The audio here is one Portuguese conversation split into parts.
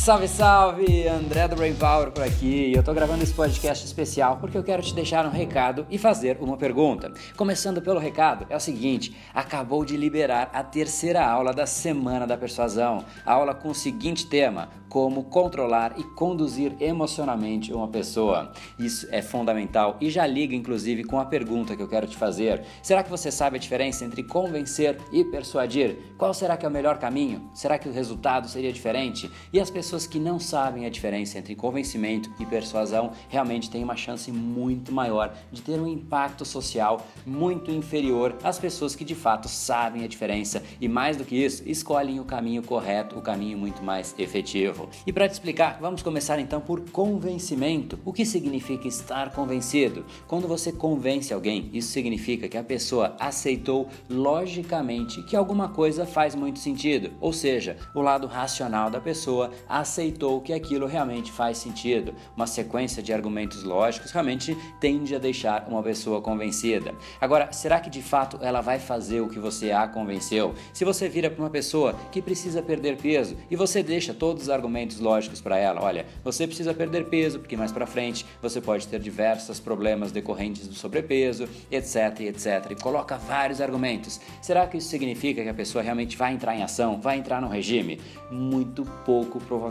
Salve, salve! André do Brain Power por aqui. Eu tô gravando esse podcast especial porque eu quero te deixar um recado e fazer uma pergunta. Começando pelo recado, é o seguinte: acabou de liberar a terceira aula da Semana da Persuasão. A aula com o seguinte tema: como controlar e conduzir emocionalmente uma pessoa. Isso é fundamental e já liga inclusive com a pergunta que eu quero te fazer. Será que você sabe a diferença entre convencer e persuadir? Qual será que é o melhor caminho? Será que o resultado seria diferente? E as pessoas que não sabem a diferença entre convencimento e persuasão realmente têm uma chance muito maior de ter um impacto social muito inferior às pessoas que de fato sabem a diferença e mais do que isso, escolhem o caminho correto, o caminho muito mais efetivo. E para te explicar, vamos começar então por convencimento. O que significa estar convencido? Quando você convence alguém, isso significa que a pessoa aceitou logicamente que alguma coisa faz muito sentido, ou seja, o lado racional da pessoa aceitou que aquilo realmente faz sentido. Uma sequência de argumentos lógicos realmente tende a deixar uma pessoa convencida. Agora, será que de fato ela vai fazer o que você a convenceu? Se você vira para uma pessoa que precisa perder peso e você deixa todos os argumentos lógicos para ela. Olha, você precisa perder peso, porque mais para frente você pode ter diversos problemas decorrentes do sobrepeso, etc, etc. E coloca vários argumentos. Será que isso significa que a pessoa realmente vai entrar em ação, vai entrar no regime? Muito pouco provavelmente,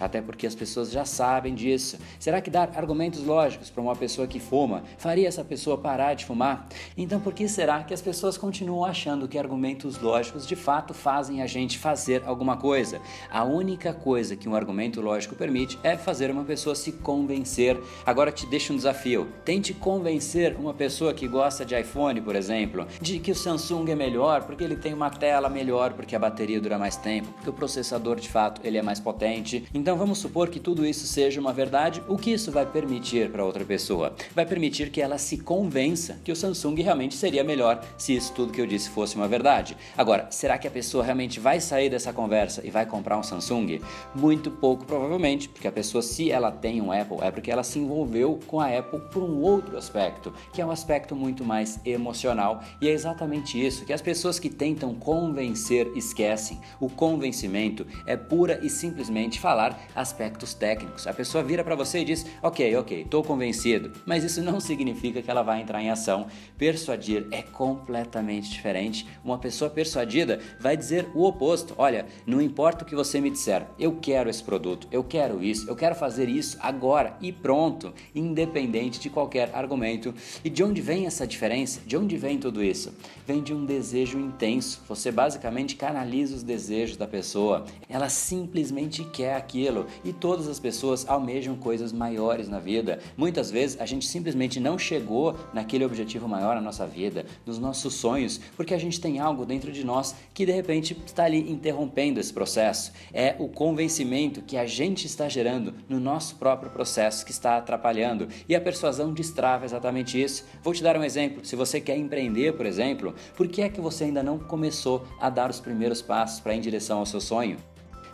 até porque as pessoas já sabem disso. Será que dar argumentos lógicos para uma pessoa que fuma faria essa pessoa parar de fumar? Então por que será que as pessoas continuam achando que argumentos lógicos de fato fazem a gente fazer alguma coisa? A única coisa que um argumento lógico permite é fazer uma pessoa se convencer. Agora te deixo um desafio. Tente convencer uma pessoa que gosta de iPhone, por exemplo, de que o Samsung é melhor porque ele tem uma tela melhor, porque a bateria dura mais tempo, porque o processador de fato ele é mais potente. Então vamos supor que tudo isso seja uma verdade. O que isso vai permitir para outra pessoa? Vai permitir que ela se convença que o Samsung realmente seria melhor se isso tudo que eu disse fosse uma verdade. Agora, será que a pessoa realmente vai sair dessa conversa e vai comprar um Samsung? Muito pouco provavelmente, porque a pessoa, se ela tem um Apple, é porque ela se envolveu com a Apple por um outro aspecto, que é um aspecto muito mais emocional. E é exatamente isso que as pessoas que tentam convencer esquecem. O convencimento é pura e simplesmente falar aspectos técnicos. A pessoa vira para você e diz: Ok, ok, estou convencido, mas isso não significa que ela vai entrar em ação. Persuadir é completamente diferente. Uma pessoa persuadida vai dizer o oposto: Olha, não importa o que você me disser, eu quero esse produto, eu quero isso, eu quero fazer isso agora e pronto, independente de qualquer argumento. E de onde vem essa diferença? De onde vem tudo isso? Vem de um desejo intenso. Você basicamente canaliza os desejos da pessoa. Ela simplesmente quer aquilo e todas as pessoas almejam coisas maiores na vida. Muitas vezes a gente simplesmente não chegou naquele objetivo maior na nossa vida, nos nossos sonhos, porque a gente tem algo dentro de nós que de repente está ali interrompendo esse processo. É o convencimento que a gente está gerando no nosso próprio processo que está atrapalhando. E a persuasão destrava exatamente isso. Vou te dar um exemplo. Se você quer empreender, por exemplo, por que é que você ainda não começou a dar os primeiros passos para ir em direção ao seu sonho?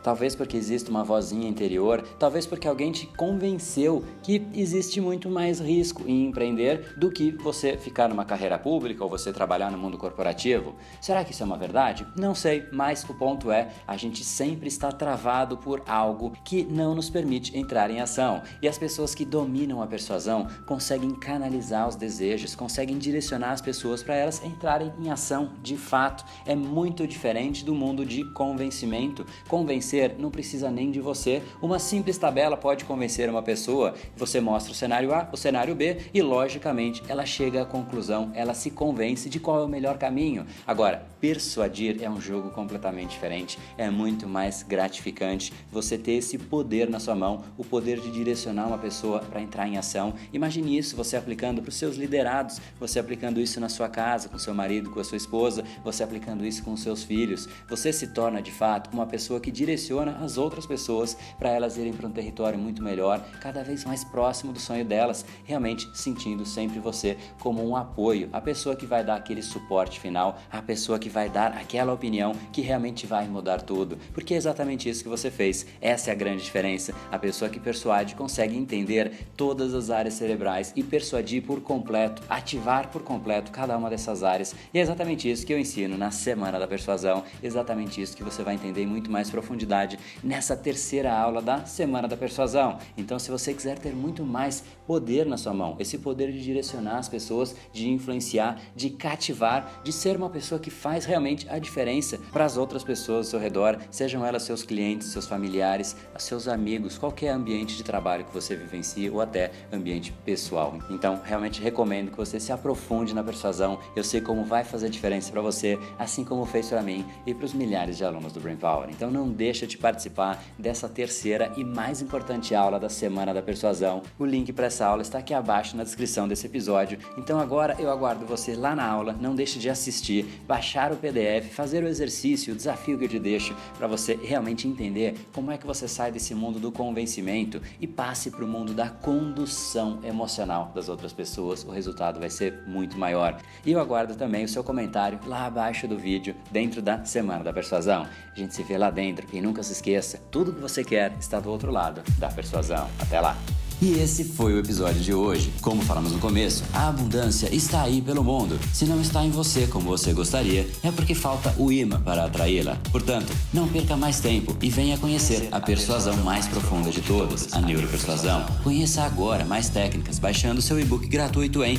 Talvez porque existe uma vozinha interior, talvez porque alguém te convenceu que existe muito mais risco em empreender do que você ficar numa carreira pública ou você trabalhar no mundo corporativo. Será que isso é uma verdade? Não sei, mas o ponto é, a gente sempre está travado por algo que não nos permite entrar em ação. E as pessoas que dominam a persuasão conseguem canalizar os desejos, conseguem direcionar as pessoas para elas entrarem em ação de fato. É muito diferente do mundo de convencimento. Convencer convencer não precisa nem de você. Uma simples tabela pode convencer uma pessoa. Você mostra o cenário A, o cenário B e, logicamente, ela chega à conclusão, ela se convence de qual é o melhor caminho. Agora, persuadir é um jogo completamente diferente. É muito mais gratificante você ter esse poder na sua mão, o poder de direcionar uma pessoa para entrar em ação. Imagine isso você aplicando para os seus liderados, você aplicando isso na sua casa, com seu marido, com a sua esposa, você aplicando isso com os seus filhos. Você se torna de fato uma pessoa que direciona direciona as outras pessoas para elas irem para um território muito melhor, cada vez mais próximo do sonho delas, realmente sentindo sempre você como um apoio, a pessoa que vai dar aquele suporte final, a pessoa que vai dar aquela opinião que realmente vai mudar tudo, porque é exatamente isso que você fez. Essa é a grande diferença. A pessoa que persuade consegue entender todas as áreas cerebrais e persuadir por completo, ativar por completo cada uma dessas áreas. E é exatamente isso que eu ensino na Semana da Persuasão, exatamente isso que você vai entender em muito mais profundidade nessa terceira aula da Semana da Persuasão. Então, se você quiser ter muito mais poder na sua mão, esse poder de direcionar as pessoas, de influenciar, de cativar, de ser uma pessoa que faz realmente a diferença para as outras pessoas ao seu redor, sejam elas seus clientes, seus familiares, seus amigos, qualquer ambiente de trabalho que você vivencie ou até ambiente pessoal. Então, realmente recomendo que você se aprofunde na persuasão. Eu sei como vai fazer diferença para você, assim como fez para mim e para os milhares de alunos do Brain Power. Então, não deixa de participar dessa terceira e mais importante aula da Semana da Persuasão. O link para essa aula está aqui abaixo na descrição desse episódio. Então, agora eu aguardo você lá na aula. Não deixe de assistir, baixar o PDF, fazer o exercício, o desafio que eu te deixo para você realmente entender como é que você sai desse mundo do convencimento e passe para o mundo da condução emocional das outras pessoas. O resultado vai ser muito maior. E eu aguardo também o seu comentário lá abaixo do vídeo, dentro da Semana da Persuasão. A gente se vê lá dentro e nunca se esqueça, tudo que você quer está do outro lado da persuasão. Até lá! E esse foi o episódio de hoje. Como falamos no começo, a abundância está aí pelo mundo. Se não está em você como você gostaria, é porque falta o imã para atraí-la. Portanto, não perca mais tempo e venha conhecer a persuasão mais profunda de todas, a neuropersuasão. Conheça agora mais técnicas baixando seu e-book gratuito em